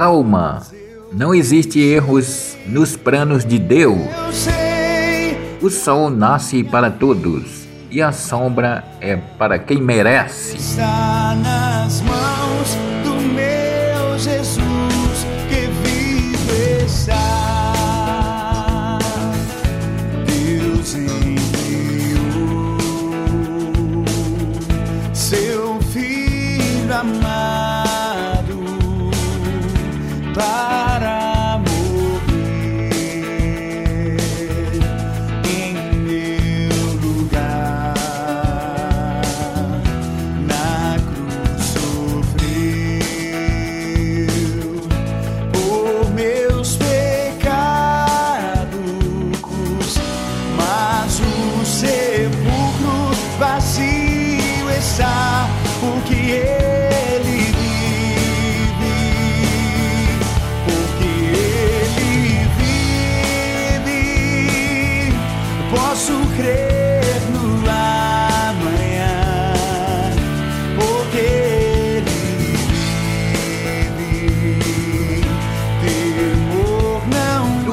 Calma, não existe erros nos planos de Deus. Eu sei, O sol nasce para todos e a sombra é para quem merece. está nas mãos do meu Jesus que vive está. Deus enviou seu filho amado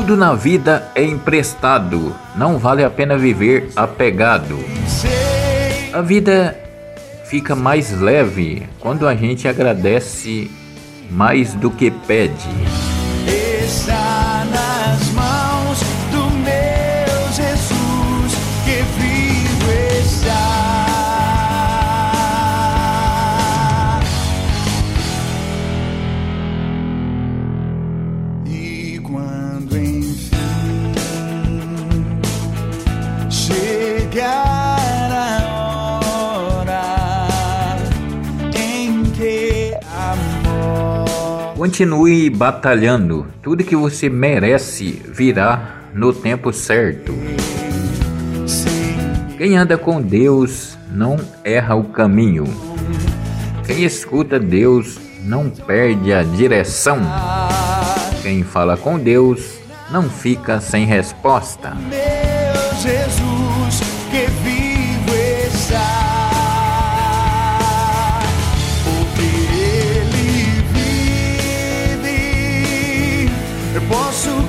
Tudo na vida é emprestado, não vale a pena viver apegado. A vida fica mais leve quando a gente agradece mais do que pede. Continue batalhando, tudo que você merece virá no tempo certo. Quem anda com Deus não erra o caminho. Quem escuta Deus não perde a direção. Quem fala com Deus não fica sem resposta.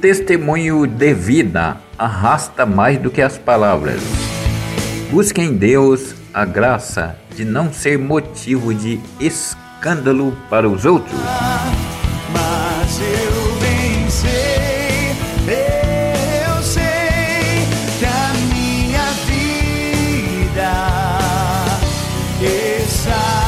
testemunho de vida arrasta mais do que as palavras. Busque em Deus a graça de não ser motivo de escândalo para os outros. Mas eu venci, eu sei que a minha vida está.